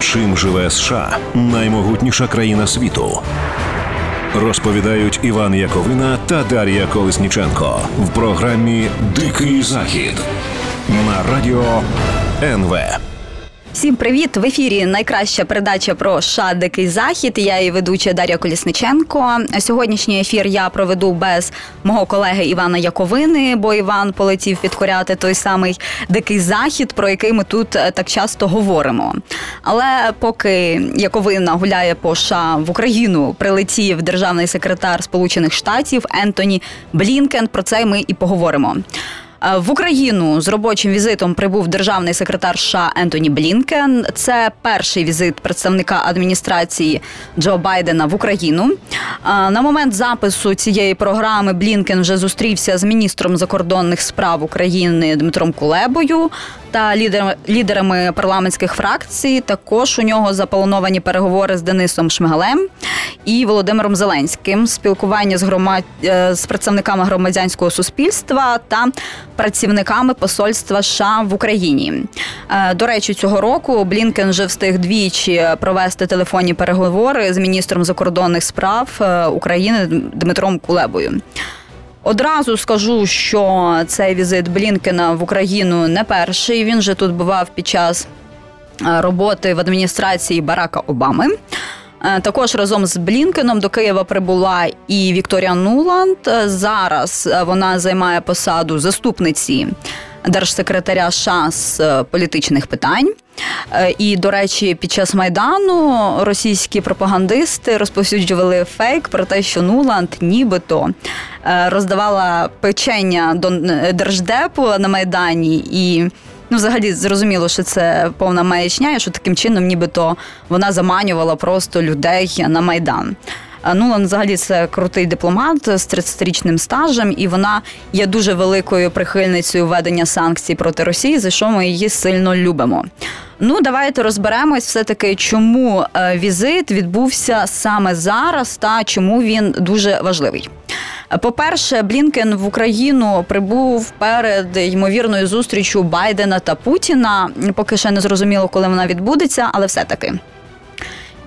Чим живе США наймогутніша країна світу? Розповідають Іван Яковина та Дар'я Колесніченко в програмі Дикий Захід на радіо НВ. Всім привіт! В ефірі найкраща передача про США Дикий Захід. Я і ведуча Дар'я Колісниченко. Сьогоднішній ефір я проведу без мого колеги Івана Яковини, бо Іван полетів підкоряти той самий дикий захід, про який ми тут е, так часто говоримо. Але поки Яковина гуляє по США в Україну, прилетів державний секретар Сполучених Штатів Ентоні Блінкен. Про це ми і поговоримо. Е, в Україну з робочим візитом прибув державний секретар США Ентоні Блінкен. Це перший візит представника адміністрації Джо Байдена в Україну. Е, на момент запису цієї програми Блінкен вже зустрівся з міністром закордонних справ України Дмитром Кулебою та лідерами парламентських фракцій. Також у нього заплановані переговори з Денисом Шмигалем і Володимиром Зеленським, спілкування з громад е, з представниками громадянського суспільства та працівниками посольства США в Україні. Е, до речі, цього року Блінкен вже встиг двічі провести телефонні переговори з міністром закордонних справ е, України Дмитром Кулебою. Одразу скажу, що цей візит Блінкена в Україну не перший. Він же тут бував під час роботи в адміністрації Барака Обами. Е, також разом з Блінкеном до Києва прибула і Вікторія Нуланд. Е, зараз е, вона займає посаду заступниці держсекретаря США з політичних питань. І, до речі, під час майдану російські пропагандисти розповсюджували фейк про те, що Нуланд нібито роздавала печення до держдепу на майдані і. Ну, взагалі, зрозуміло, що це повна маячня, і що таким чином, нібито вона заманювала просто людей на майдан. Нулан взагалі це крутий дипломат з 30-річним стажем, і вона є дуже великою прихильницею введення санкцій проти Росії, за що ми її сильно любимо. Ну, давайте розберемось, все таки, чому е, візит відбувся саме зараз, та чому він дуже важливий. По-перше, Блінкен в Україну прибув перед ймовірною зустрічю Байдена та Путіна. Поки ще не зрозуміло, коли вона відбудеться, але все таки.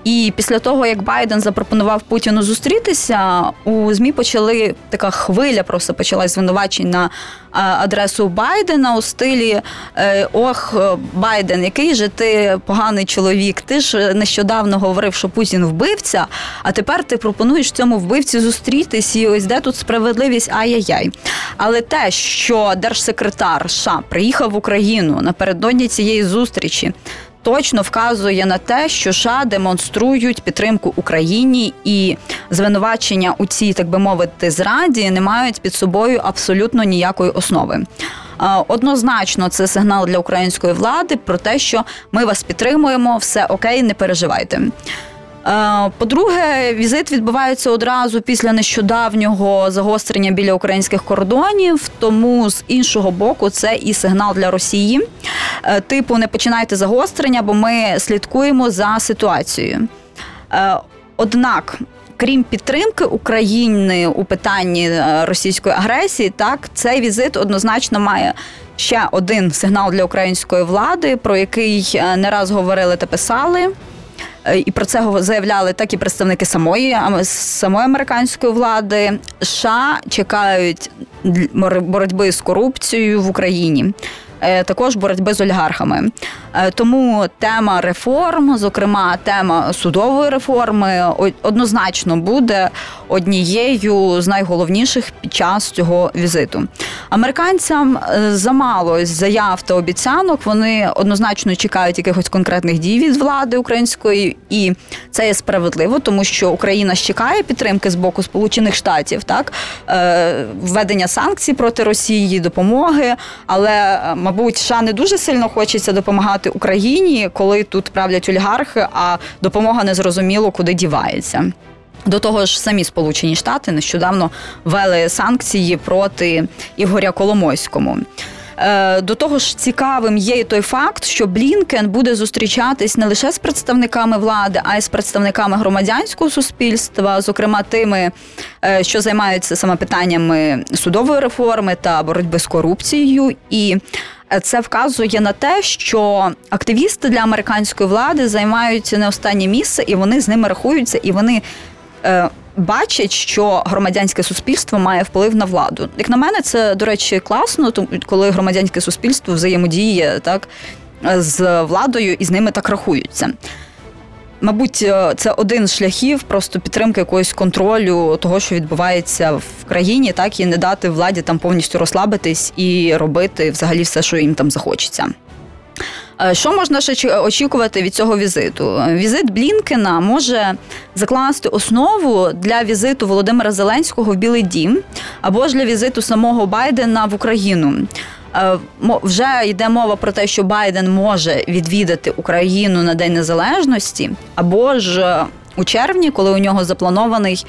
І після того, як Байден запропонував Путіну зустрітися, у змі почали така хвиля, просто почалась звинувачень на адресу Байдена у стилі е, Ох, Байден, який же ти поганий чоловік? Ти ж нещодавно говорив, що Путін вбивця, а тепер ти пропонуєш цьому вбивці зустрітись, і ось де тут справедливість ай-яй-яй. Але те, що держсекретар США приїхав в Україну напередодні цієї зустрічі точно вказує на те, що США демонструють підтримку Україні і звинувачення у цій, так би мовити, зраді не мають під собою абсолютно ніякої основи. Однозначно, це сигнал для української влади про те, що ми вас підтримуємо, все окей, не переживайте. Е, по-друге, візит відбувається одразу після нещодавнього загострення біля українських кордонів. Тому з іншого боку, це і сигнал для Росії. Е, типу, не починайте загострення, бо ми слідкуємо за ситуацією. Е, однак, крім підтримки України у питанні російської агресії, так цей візит однозначно має. Ще один сигнал для української влади, про який не раз говорили та писали. Е, і про це заявляли так і представники самої самої американської влади. США чекають боротьби з корупцією в Україні. Е, також боротьби з олігархами. Е, тому тема реформ, зокрема тема судової реформи, однозначно буде однією з найголовніших під час цього візиту. Американцям е, замало заяв та обіцянок. Вони однозначно чекають якихось конкретних дій від влади української, і це є справедливо, тому що Україна чекає підтримки з боку Сполучених Штатів, так введення санкцій проти Росії, допомоги, але мабуть, США не дуже сильно хочеться допомагати Україні, коли тут правлять олігархи, а допомога не зрозуміло куди дівається. До того ж, самі Сполучені Штати нещодавно ввели санкції проти Ігоря Коломойському. Е, до того ж, цікавим є і той факт, що Блінкен буде зустрічатись не лише з представниками влади, а й з представниками громадянського суспільства, зокрема тими, е, що займаються саме питаннями судової реформи та боротьби з корупцією. І це вказує на те, що активісти для американської влади займають не останнє місце, і вони з ними рахуються, і вони. Е, Бачать, що громадянське суспільство має вплив на владу. Як на мене, це до речі класно, коли громадянське суспільство взаємодіє так з владою і з ними так рахуються. Мабуть, е, це один з шляхів просто підтримки якогось контролю того, що відбувається в країні, так і не дати владі там повністю розслабитись і робити взагалі все, що їм там захочеться. Е, що можна ще очікувати від цього візиту? Візит Блінкена може закласти основу для візиту Володимира Зеленського в Білий Дім або ж для візиту самого Байдена в Україну. Е, вже йде мова про те, що Байден може відвідати Україну на День Незалежності, або ж е, у червні, коли у нього запланований.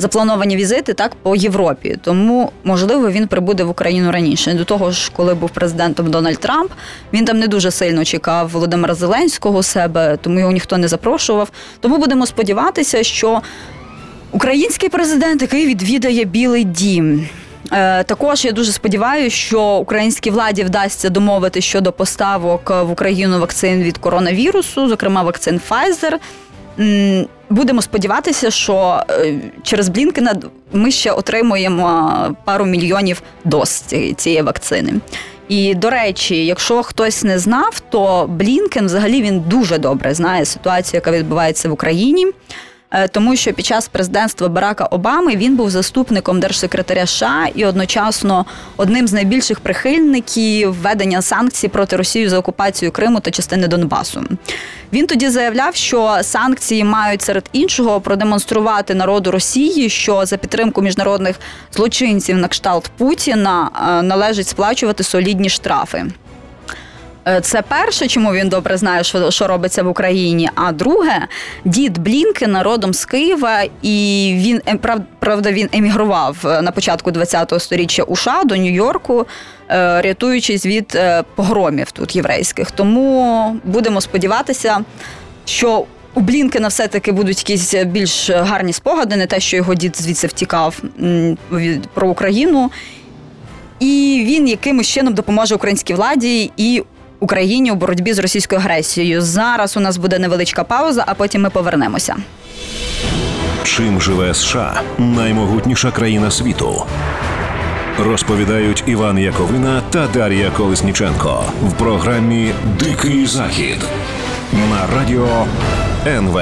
Заплановані візити так по Європі, тому можливо він прибуде в Україну раніше. До того ж, коли був президентом Дональд Трамп, він там не дуже сильно чекав Володимира Зеленського себе, тому його ніхто не запрошував. Тому будемо сподіватися, що український президент, який відвідає Білий Дім. Е, також я дуже сподіваюся, що українській владі вдасться домовити щодо поставок в Україну вакцин від коронавірусу, зокрема вакцин Pfizer. Будемо сподіватися, що е, через Блінкена ми ще отримуємо пару мільйонів доз цієї вакцини. І до речі, якщо хтось не знав, то Блінкен взагалі він дуже добре знає ситуацію, яка відбувається в Україні. Е, тому що під час президентства Барака Обами він був заступником держсекретаря США і одночасно одним з найбільших прихильників введення санкцій проти Росії за окупацію Криму та частини Донбасу. Він тоді заявляв, що санкції мають серед іншого продемонструвати народу Росії, що за підтримку міжнародних злочинців на кшталт Путіна е, належить сплачувати солідні штрафи. Е, це перше, чому він добре знає, що що робиться в Україні. А друге, дід Блінкен родом з Києва, і він ем, правда він емігрував е, на початку ХХ століття у США до Нью-Йорку, е, рятуючись від погромів тут єврейських. Тому будемо сподіватися, що. У Блінкена все-таки будуть якісь більш гарні спогади, не те, що його дід звідси втікав про Україну, і він якимось чином допоможе українській владі і Україні у боротьбі з російською агресією. Зараз у нас буде невеличка пауза, а потім ми повернемося. Чим живе США наймогутніша країна світу? Розповідають Іван Яковина та Дар'я Колесніченко в програмі Дикий Захід на радіо НВ.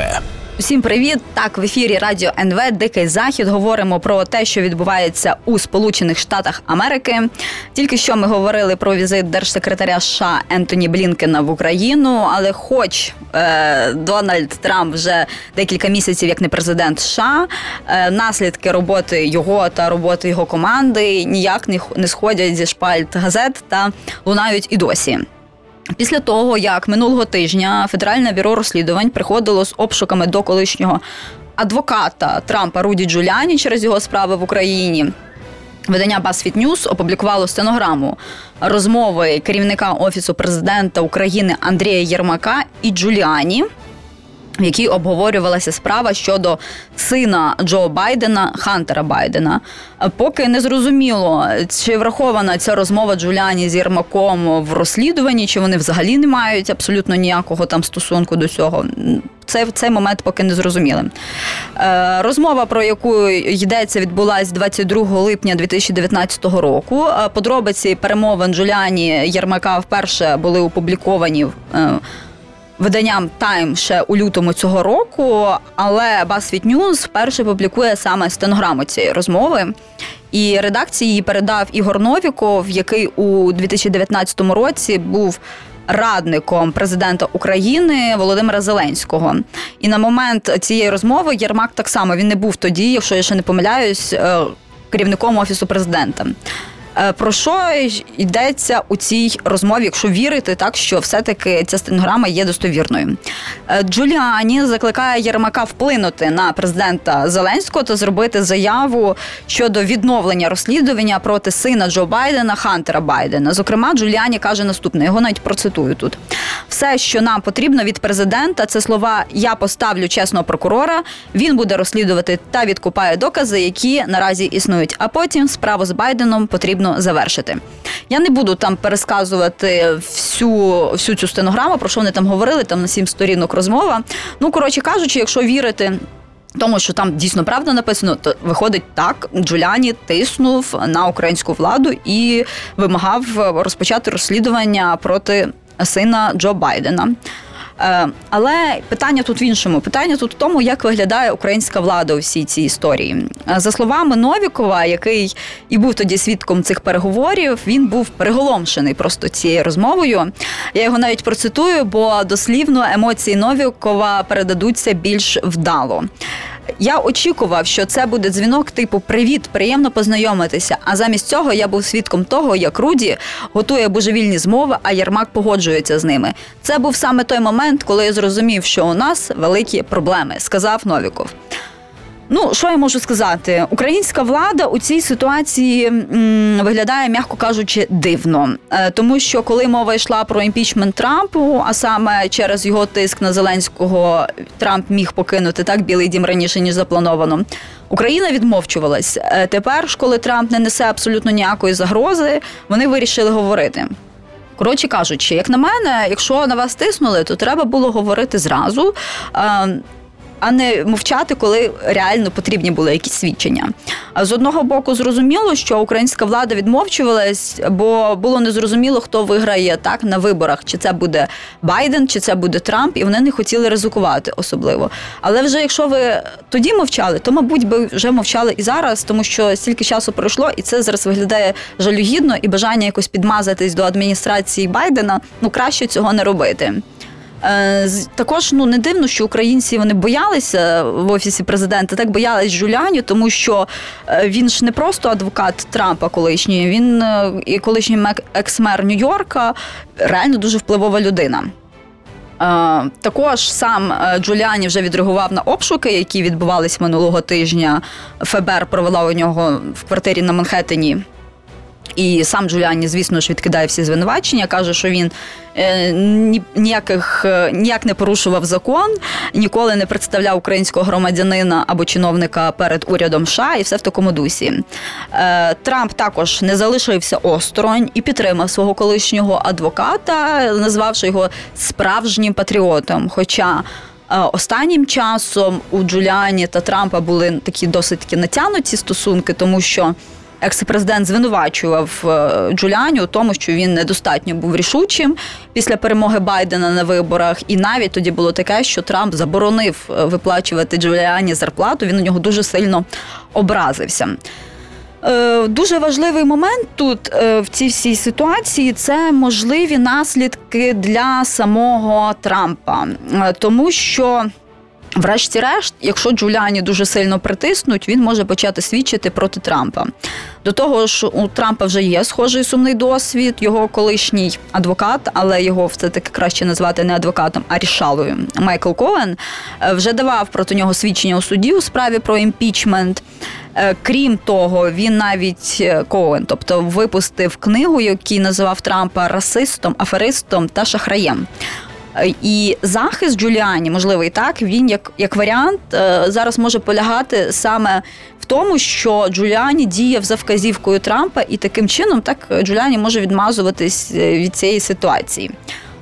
Усім привіт! Так, в ефірі Радіо НВ Дикий Захід говоримо про те, що відбувається у Сполучених Штатах Америки. Тільки що ми говорили про візит держсекретаря США Ентоні Блінкена в Україну. Але, хоч е, Дональд Трамп вже декілька місяців як не президент США, е, наслідки роботи його та роботи його команди ніяк не сходять зі шпальт газет та лунають і досі. Після того, як минулого тижня Федеральне бюро розслідувань приходило з обшуками до колишнього адвоката Трампа Руді Джуляні через його справи в Україні. Видання BuzzFeed News опублікувало стенограму розмови керівника офісу президента України Андрія Єрмака і Джуліані в якій обговорювалася справа щодо сина Джо Байдена Хантера Байдена. Поки не зрозуміло, чи врахована ця розмова Джуліані з Єрмаком в розслідуванні, чи вони взагалі не мають абсолютно ніякого там стосунку до цього. Це в цей момент поки не зрозуміли. Е, розмова, про яку йдеться, відбулася 22 липня 2019 року. Подробиці перемовин Джуліані Єрмака вперше були опубліковані е, виданням Time ще у лютому цього року, але BuzzFeed News вперше публікує саме стенограму цієї розмови. І редакції її передав Ігор Новіков, який у 2019 році був радником президента України Володимира Зеленського. І на момент цієї розмови Єрмак так само він не був тоді, якщо я ще не помиляюсь, е, керівником офісу президента. Е, про що йдеться у цій розмові, якщо вірити, так що все-таки ця стенограма є достовірною? Е, Джуліані закликає Єрмака вплинути на президента Зеленського та зробити заяву щодо відновлення розслідування проти сина Джо Байдена Хантера Байдена. Зокрема, Джуліані каже наступне: його навіть процитую тут: все, що нам потрібно від президента, це слова Я поставлю чесного прокурора. Він буде розслідувати та відкупає докази, які наразі існують. А потім справу з Байденом потрібно потрібно завершити. Я не буду там пересказувати всю всю цю стенограму, про що вони там говорили, там на сім сторінок розмова. Ну, коротше кажучи, якщо вірити. Тому що там дійсно правда написано, то виходить так. Джуляні тиснув на українську владу і вимагав розпочати розслідування проти сина Джо Байдена. Е, але питання тут в іншому. Питання тут в тому, як виглядає українська влада у всій цій історії. Е, за словами Новікова, який і був тоді свідком цих переговорів, він був переголомшений просто цією розмовою. Я його навіть процитую, бо дослівно емоції Новікова передадуться більш вдало. Я очікував, що це буде дзвінок типу Привіт, приємно познайомитися. А замість цього я був свідком того, як Руді готує божевільні змови, а Ярмак погоджується з ними. Це був саме той момент, коли я зрозумів, що у нас великі проблеми, сказав Новіков. Ну, що я можу сказати? Українська влада у цій ситуації м, виглядає, м'яко кажучи, дивно, е, тому що коли мова йшла про імпічмент Трампу, а саме через його тиск на Зеленського Трамп міг покинути так білий дім раніше ніж заплановано. Україна відмовчувалась. Е, тепер ж, коли Трамп не несе абсолютно ніякої загрози, вони вирішили говорити. Коротше кажучи, як на мене, якщо на вас тиснули, то треба було говорити зразу. А не мовчати, коли реально потрібні були якісь свідчення. А з одного боку, зрозуміло, що українська влада відмовчувалась, бо було незрозуміло, хто виграє так на виборах, чи це буде Байден, чи це буде Трамп, і вони не хотіли ризикувати особливо. Але вже якщо ви тоді мовчали, то мабуть би вже мовчали і зараз, тому що стільки часу пройшло, і це зараз виглядає жалюгідно і бажання якось підмазатись до адміністрації Байдена. Ну краще цього не робити. Е, також ну не дивно, що українці вони боялися в офісі президента, так боялись Жуляню, тому що е, він ж не просто адвокат Трампа, колишній, він е, і колишній екс-мер Нью-Йорка, реально дуже впливова людина. Також сам Джуліані вже відреагував на обшуки, які відбувалися минулого тижня. ФБР провела у нього в квартирі на Манхеттені. І сам Джуліані, звісно ж, відкидає всі звинувачення, каже, що він е, ніяких е, ніяк не порушував закон, ніколи не представляв українського громадянина або чиновника перед урядом США, і все в такому дусі. Е, Трамп також не залишився осторонь і підтримав свого колишнього адвоката, назвавши його справжнім патріотом. Хоча Останнім часом у Джуліані та Трампа були такі досить такі натянуті стосунки, тому що екс-президент звинувачував е, Джуліані у тому, що він недостатньо був рішучим після перемоги Байдена на виборах. І навіть тоді було таке, що Трамп заборонив е, виплачувати Джуліані зарплату. Він у нього дуже сильно образився. Е, дуже важливий момент тут в цій всій ситуації це можливі наслідки для самого Трампа, тому що. Врешті-решт, якщо Джуліані дуже сильно притиснуть, він може почати свідчити проти Трампа. До того ж, у Трампа вже є схожий сумний досвід. Його колишній адвокат, але його все таки краще назвати не адвокатом, а рішалою. Майкл Ковен е, вже давав проти нього свідчення у суді у справі про імпічмент. Е, крім того, він навіть е, Коен, тобто випустив книгу, який називав Трампа расистом, аферистом та шахраєм. І захист Джуліані, можливо, і так він як як варіант е, зараз може полягати саме в тому, що Джуліані діяв за вказівкою Трампа, і таким чином так Джуліані може відмазуватись е, від цієї ситуації.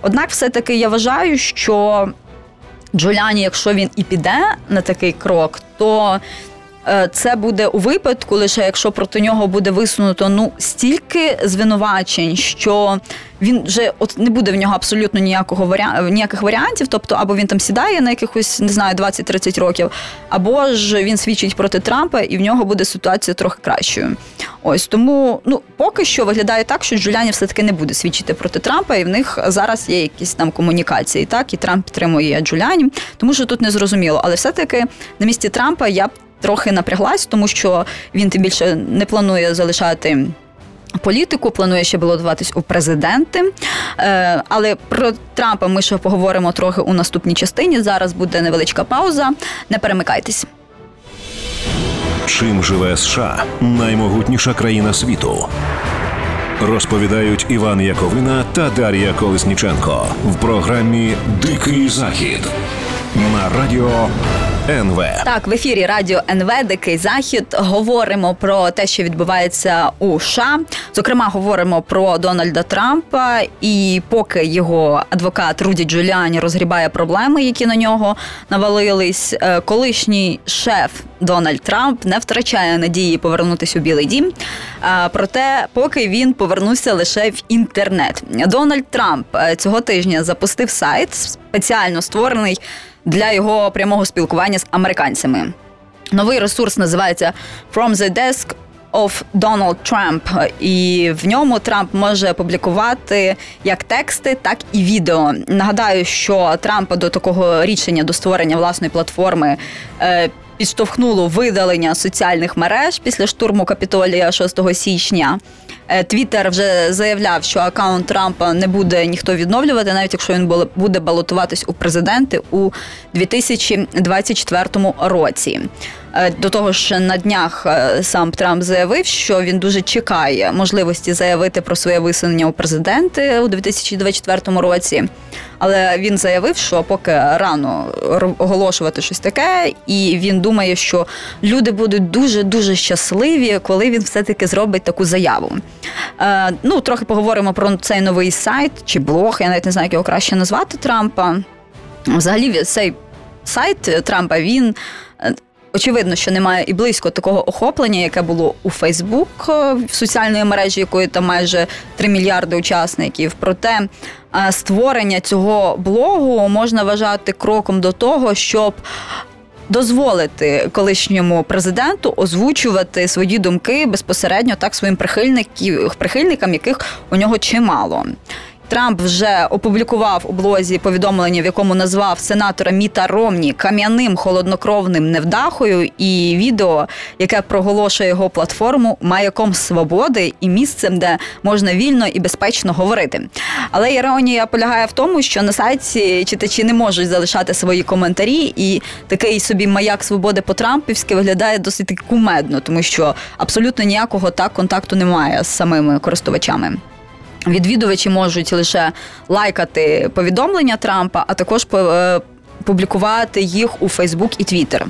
Однак, все-таки я вважаю, що Джуліані, якщо він і піде на такий крок, то це буде у випадку, лише якщо проти нього буде висунуто ну стільки звинувачень, що він вже от не буде в нього абсолютно ніякого варіа... ніяких варіантів, тобто або він там сідає на якихось не знаю 20-30 років, або ж він свідчить проти Трампа, і в нього буде ситуація трохи кращою. Ось тому ну поки що виглядає так, що Джуляні все таки не буде свідчити проти Трампа, і в них зараз є якісь там комунікації. Так і Трамп підтримує Джуляні, тому що тут не зрозуміло. Але все таки на місці Трампа я б трохи напряглась, тому що він тим більше не планує залишати. Політику планує ще балотуватись у президенти, е, але про Трампа ми ще поговоримо трохи у наступній частині. Зараз буде невеличка пауза. Не перемикайтесь. Чим живе США наймогутніша країна світу? Розповідають Іван Яковина та Дар'я Колесніченко в програмі Дикий Захід на радіо НВ. Так, в ефірі Радіо НВ Дикий Захід говоримо про те, що відбувається у США. Зокрема, говоримо про Дональда Трампа. І поки його адвокат Руді Джуліані розгрібає проблеми, які на нього навалились, е, колишній шеф Дональд Трамп не втрачає надії повернутися у Білий Дім. Е, Проте, поки він повернувся лише в інтернет. Дональд Трамп е, цього тижня запустив сайт, спеціально створений для його прямого спілкування з американцями. Новий ресурс називається From the Desk of Donald Trump. І в ньому Трамп може публікувати як тексти, так і відео. Нагадаю, що Трампа до такого рішення до створення власної платформи. е, Підштовхнуло видалення соціальних мереж після штурму Капітолія 6 січня. Е, Твіттер вже заявляв, що аккаунт Трампа не буде ніхто відновлювати, навіть якщо він буде балотуватись у президенти у 2024 році. Е, До того ж, на днях е, сам Трамп заявив, що він дуже чекає можливості заявити про своє висунення у президенти у 2024 році. Але він заявив, що поки рано оголошувати щось таке, і він думає, що люди будуть дуже дуже щасливі, коли він все-таки зробить таку заяву. Е, ну, трохи поговоримо про цей новий сайт чи блог. Я навіть не знаю, як його краще назвати Трампа. Взагалі, цей сайт Трампа він. Очевидно, що немає і близько такого охоплення, яке було у Фейсбук е, в соціальної мережі, якої там майже 3 мільярди учасників. Проте е, створення цього блогу можна вважати кроком до того, щоб дозволити колишньому президенту озвучувати свої думки безпосередньо так своїм прихильникам, яких у нього чимало. Трамп вже опублікував у блозі повідомлення, в якому назвав сенатора Міта Ромні кам'яним холоднокровним невдахою, і відео, яке проголошує його платформу маяком свободи і місцем, де можна вільно і безпечно говорити. Але іронія полягає в тому, що на сайті читачі не можуть залишати свої коментарі, і такий собі маяк свободи по Трампівськи виглядає досить кумедно, тому що абсолютно ніякого так контакту немає з самими користувачами. Відвідувачі можуть лише лайкати повідомлення Трампа, а також е, публікувати їх у Фейсбук і Твіттер.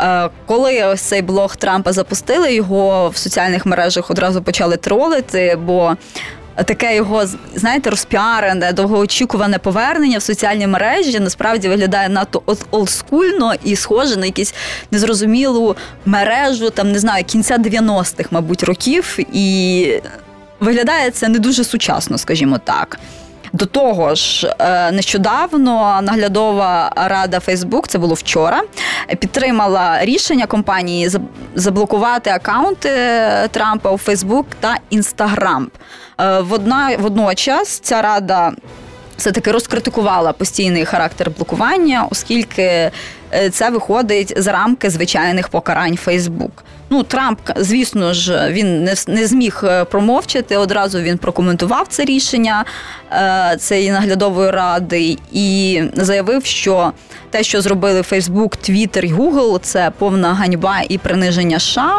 Е, Коли ось цей блог Трампа запустили, його в соціальних мережах одразу почали тролити, бо таке його, знаєте, розпіарене, довгоочікуване повернення в соціальні мережі насправді виглядає надто ол- олдскульно і схоже на якусь незрозумілу мережу, там не знаю, кінця 90-х, мабуть, років. І виглядає це не дуже сучасно, скажімо так. До того ж, е, нещодавно наглядова рада Фейсбук, це було вчора, підтримала рішення компанії заблокувати акаунти Трампа у Фейсбук та Інстаграм. Е, Водна водночас ця рада все-таки розкритикувала постійний характер блокування, оскільки е, це виходить за рамки звичайних покарань Фейсбук. Ну, Трамп, звісно ж, він не, не зміг е, промовчати. Одразу він прокоментував це рішення е, цієї наглядової ради і заявив, що те, що зробили Фейсбук, Twitter і Google, це повна ганьба і приниження США.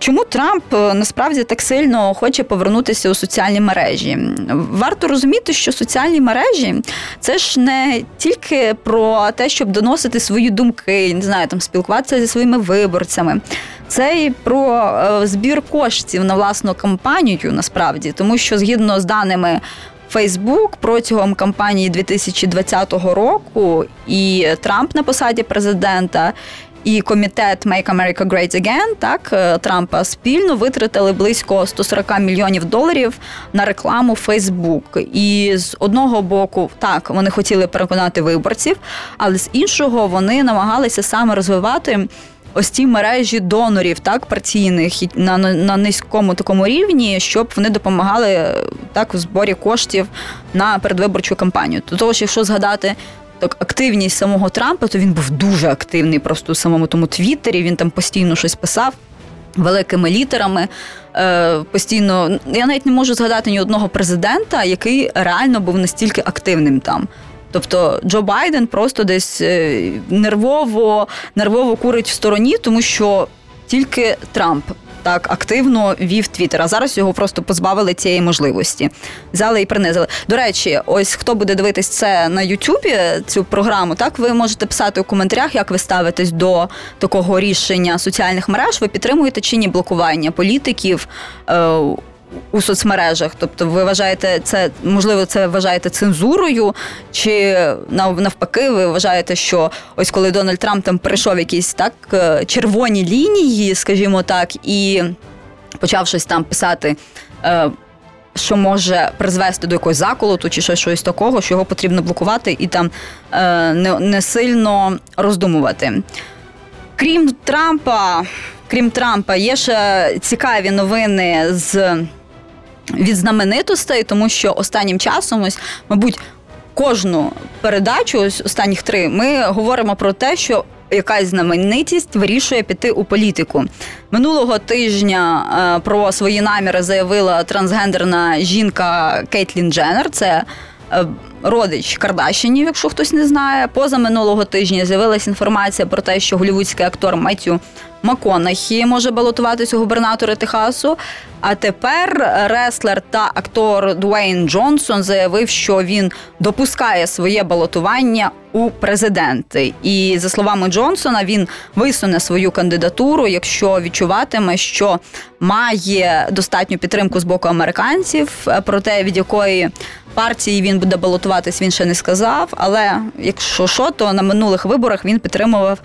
Чому Трамп е, насправді так сильно хоче повернутися у соціальні мережі? Варто розуміти, що соціальні мережі це ж не тільки про те, щоб доносити свої думки, не знаю, там спілкуватися зі своїми виборцями. Це і про е, збір коштів на власну кампанію, насправді, тому що згідно з даними. Фейсбук протягом кампанії 2020 року і Трамп на посаді президента, і комітет Make America Great Again, так е, Трампа спільно витратили близько 140 мільйонів доларів на рекламу Фейсбук. І з одного боку, так вони хотіли переконати виборців, але з іншого вони намагалися саме розвивати. Ось ті мережі донорів, так партійних на, на, низькому такому рівні, щоб вони допомагали так в зборі коштів на передвиборчу кампанію. До того ж, якщо згадати так активність самого Трампа, то він був дуже активний просто у самому тому Твіттері. Він там постійно щось писав. Великими літерами е, постійно я навіть не можу згадати ні одного президента, який реально був настільки активним там. Тобто Джо Байден просто десь е, нервово, нервово курить в стороні, тому що тільки Трамп так активно вів Твіттер, а зараз його просто позбавили цієї можливості. Взяли і принизили. До речі, ось хто буде дивитись це на Ютубі, цю програму, так ви можете писати у коментарях, як ви ставитесь до такого рішення соціальних мереж. Ви підтримуєте чи ні блокування політиків. У соцмережах, тобто ви вважаєте це, можливо, це вважаєте цензурою, чи навпаки, ви вважаєте, що ось коли Дональд Трамп там перейшов якісь так е, червоні лінії, скажімо так, і почав щось там писати. Е, що може призвести до якогось заколоту чи щось такого, що його потрібно блокувати і там е, не, не сильно роздумувати. Крім Трампа, крім Трампа, є ще цікаві новини з від знаменитостей, тому що останнім часом, ось, мабуть, кожну передачу, ось останніх три, ми говоримо про те, що якась знаменитість вирішує піти у політику. Минулого тижня е, про свої наміри заявила трансгендерна жінка Кейтлін Дженнер. Це е, Родич Кардашінів, якщо хтось не знає, поза минулого тижня з'явилася інформація про те, що голівудський актор Меттю Маконахі може балотуватися у губернатори Техасу. А тепер реслер та актор Дуейн Джонсон заявив, що він допускає своє балотування у президенти. І за словами Джонсона, він висуне свою кандидатуру, якщо відчуватиме, що має достатню підтримку з боку американців, проте від якої партії він буде балотуватись, він ще не сказав. Але якщо що, то на минулих виборах він підтримував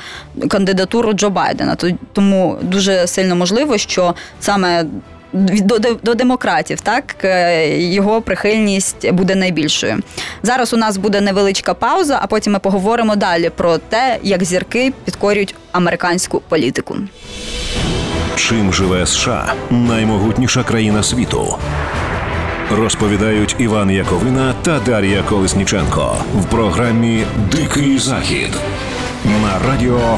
кандидатуру Джо Байдена. Тому дуже сильно можливо, що саме до, до до, демократів, так е, його прихильність буде найбільшою. Зараз у нас буде невеличка пауза, а потім ми поговоримо далі про те, як зірки підкорюють американську політику. Чим живе США наймогутніша країна світу? Розповідають Іван Яковина та Дар'я Колесніченко в програмі Дикий Захід на радіо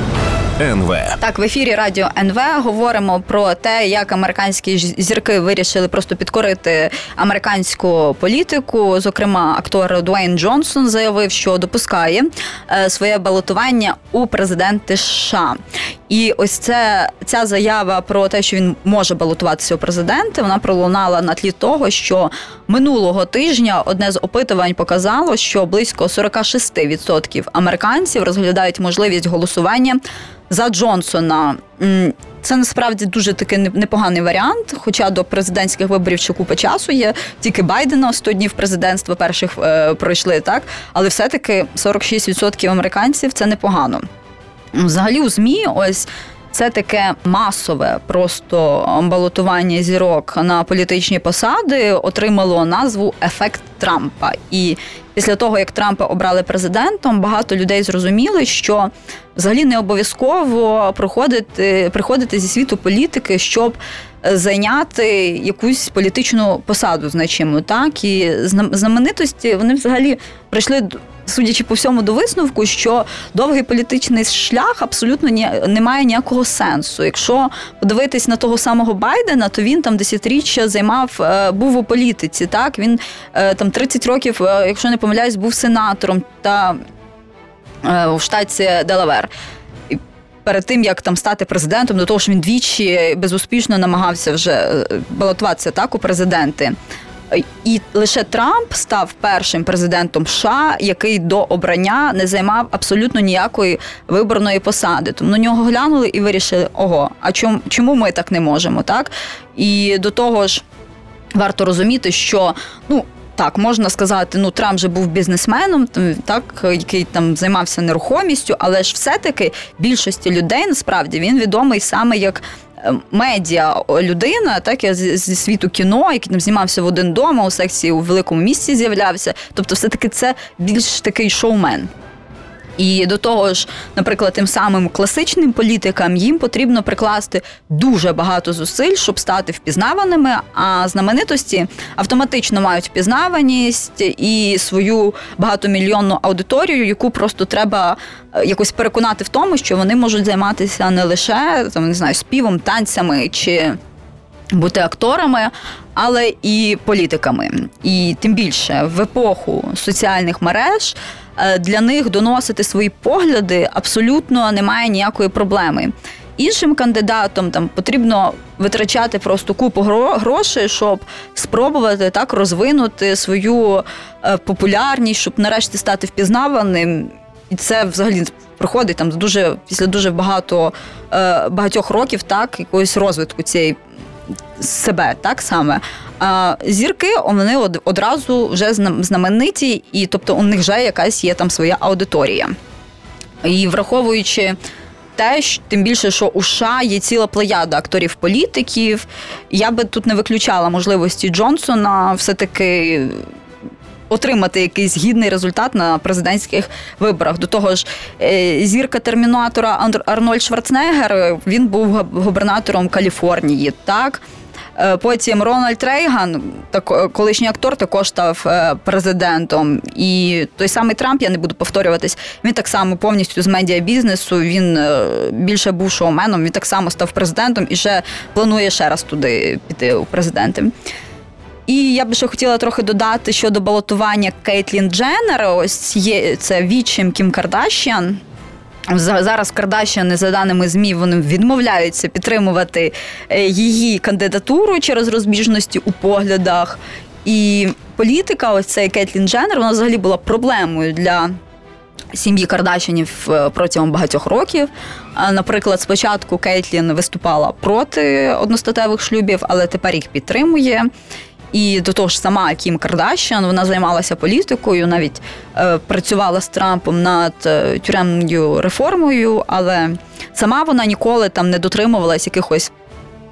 НВ. Так, в ефірі Радіо НВ говоримо про те, як американські зірки вирішили просто підкорити американську політику. Зокрема, актор Дуейн Джонсон заявив, що допускає е, своє балотування у президенти США. І ось це ця заява про те, що він може балотуватися у президенти, вона пролунала на тлі того, що минулого тижня одне з опитувань показало, що близько 46% американців розглядають можливість голосування за Джонсона. Це насправді дуже такий непоганий варіант. Хоча до президентських виборів ще купа часу є. Тільки Байдена 100 днів президентства перших е, пройшли, так але все-таки 46% американців це непогано. Взагалі у ЗМІ ось. Це таке масове просто балотування зірок на політичні посади отримало назву Ефект Трампа. І після того, як Трампа обрали президентом, багато людей зрозуміли, що взагалі не обов'язково проходити приходити зі світу політики, щоб зайняти якусь політичну посаду значимо. Так і знаменитості вони взагалі прийшли судячи по всьому, до висновку, що довгий політичний шлях абсолютно ні, не має ніякого сенсу. Якщо подивитись на того самого Байдена, то він там десятиріччя займав, е, був у політиці. Так він е, там 30 років, е, якщо не помиляюсь, був сенатором та у штаті Делавер. Перед тим як там стати президентом, до того ж він двічі безуспішно намагався вже балотуватися так у президенти. І лише Трамп став першим президентом США, який до обрання не займав абсолютно ніякої виборної посади. Тому на нього глянули і вирішили, ого, а чому чому ми так не можемо? Так і до того ж, варто розуміти, що ну. Так, можна сказати, ну Трамп же був бізнесменом, так який там займався нерухомістю, але ж все-таки більшості людей насправді він відомий саме як медіа людина, так я зі світу кіно, який там знімався в один дома у секції у великому місці з'являвся. Тобто, все таки це більш такий шоумен. І до того ж, наприклад, тим самим класичним політикам їм потрібно прикласти дуже багато зусиль, щоб стати впізнаваними. А знаменитості автоматично мають впізнаваність і свою багатомільйонну аудиторію, яку просто треба е, якось переконати в тому, що вони можуть займатися не лише там не знаю співом, танцями чи бути акторами, але і політиками. І тим більше в епоху соціальних мереж. Е, для них доносити свої погляди абсолютно немає ніякої проблеми. іншим кандидатом там потрібно витрачати просто купу грошей, щоб спробувати так розвинути свою е, популярність, щоб нарешті стати впізнаваним. І це взагалі проходить там дуже після дуже багато е, багатьох років, так якогось розвитку цієї себе, так саме. Зірки вони одразу вже знамениті, і тобто у них вже якась є там своя аудиторія. І враховуючи те, тим більше, що у США є ціла плеяда акторів-політиків, я би тут не виключала можливості Джонсона все-таки. Отримати якийсь гідний результат на президентських виборах. До того ж, е, зірка термінатора Арнольд Шварценеггер, він був губернатором Каліфорнії. Так потім Рональд Рейган, так, е, колишній актор, також став е, президентом. І той самий Трамп, я не буду повторюватись, він так само повністю з медіабізнесу. Він більше був шоуменом, він так само став президентом і ще планує ще раз туди піти у президенти. І я би ще хотіла трохи додати щодо балотування Кейтлін Дженнер. Ось є це вічим Кім Кардашіан. Зараз Кардашяни, за даними ЗМІ, вони відмовляються підтримувати е, її кандидатуру через розбіжності у поглядах. І політика, ось цей Кетлін Дженнер, вона взагалі була проблемою для сім'ї Кардашинів е, протягом багатьох років. Наприклад, спочатку Кейтлін виступала проти одностатевих шлюбів, але тепер їх підтримує. І до того ж, сама Кім Кардашян вона займалася політикою, навіть е, працювала з Трампом над е, тюремною реформою, але сама вона ніколи там не дотримувалась якихось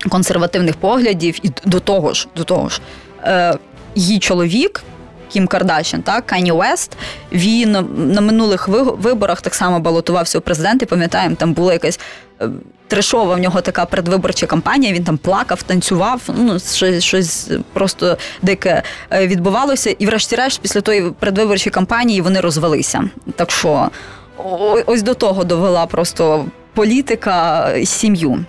консервативних поглядів. І до того ж, до того ж, е, її чоловік. Кім Кардашян, так, Кані Уест, він на минулих виборах так само балотувався у президенти. Пам'ятаємо, там була якась е, трешова в нього така передвиборча кампанія. Він там плакав, танцював. Ну щось щось просто дике е, відбувалося. І, врешті-решт, після тої передвиборчої кампанії вони розвелися. Так що ось до того довела просто політика сім'ю.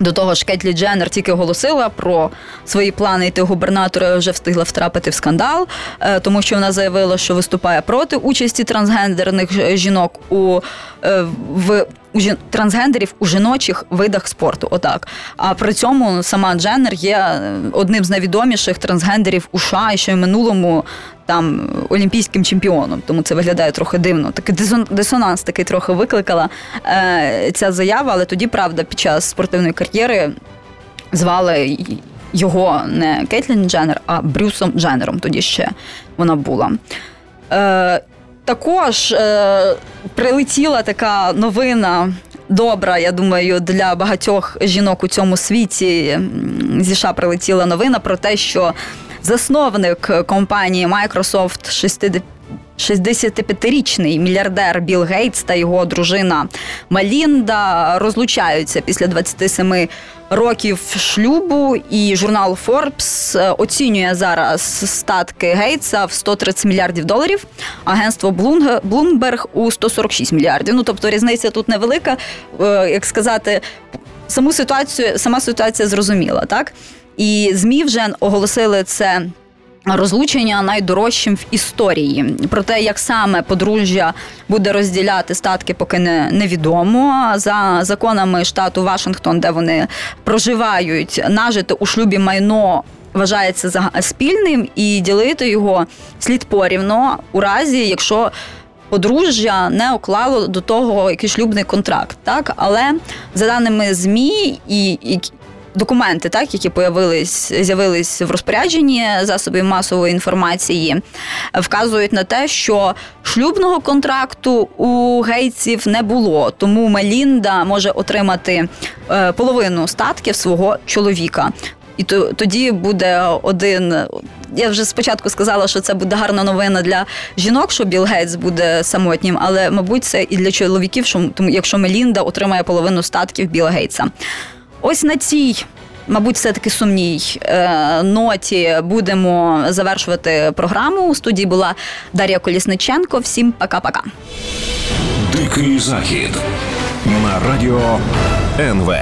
До того ж, Кетлі Дженнер тільки оголосила про свої плани йти губернатора, вже встигла втрапити в скандал, е, тому що вона заявила, що виступає проти участі трансгендерних жінок у е, в у трансгендерів у жіночих видах спорту. Отак. А при цьому сама Дженнер є е, одним з найвідоміших трансгендерів у США, і ще й минулому там олімпійським чемпіоном. Тому це виглядає трохи дивно. Такий дисонанс такий трохи викликала е, ця заява, але тоді, правда, під час спортивної кар'єри звали. Його не Кейтлін Дженнер, а Брюсом Дженнером тоді ще вона була. Е, також е, прилетіла така новина. Добра, я думаю, для багатьох жінок у цьому світі зі США прилетіла новина про те, що засновник компанії Microsoft 60 65-річний мільярдер Білл Гейтс та його дружина Малінда розлучаються після 27 років шлюбу, і журнал Forbes е, оцінює зараз статки Гейтса в 130 мільярдів доларів. Агентство Bloomberg у 146 мільярдів. Ну тобто різниця тут невелика. Е, як сказати, саму ситуацію, сама ситуація зрозуміла, так і змі вже оголосили це. Розлучення найдорожчим в історії. Про те, як саме подружжя буде розділяти статки, поки не невідомо. За законами штату Вашингтон, де вони проживають, нажити у шлюбі майно. Вважається спільним і ділити його слід порівно у разі, якщо подружжя не уклало до того якийсь шлюбний контракт. Так, але за даними змі і документи, так які появились, з'явились в розпорядженні засобів масової інформації, вказують на те, що шлюбного контракту у гейців не було, тому Мелінда може отримати е, половину статків свого чоловіка. І то тоді буде один. Я вже спочатку сказала, що це буде гарна новина для жінок, що Білл Гейтс буде самотнім, але мабуть це і для чоловіків, що тому, якщо Мелінда отримає половину статків Білла Гейтса. Ось на цій. Мабуть, все таки сумній е, ноті будемо завершувати програму. У студії була Дар'я Колісниченко. Всім пока-пока. Дикий захід на радіо НВ.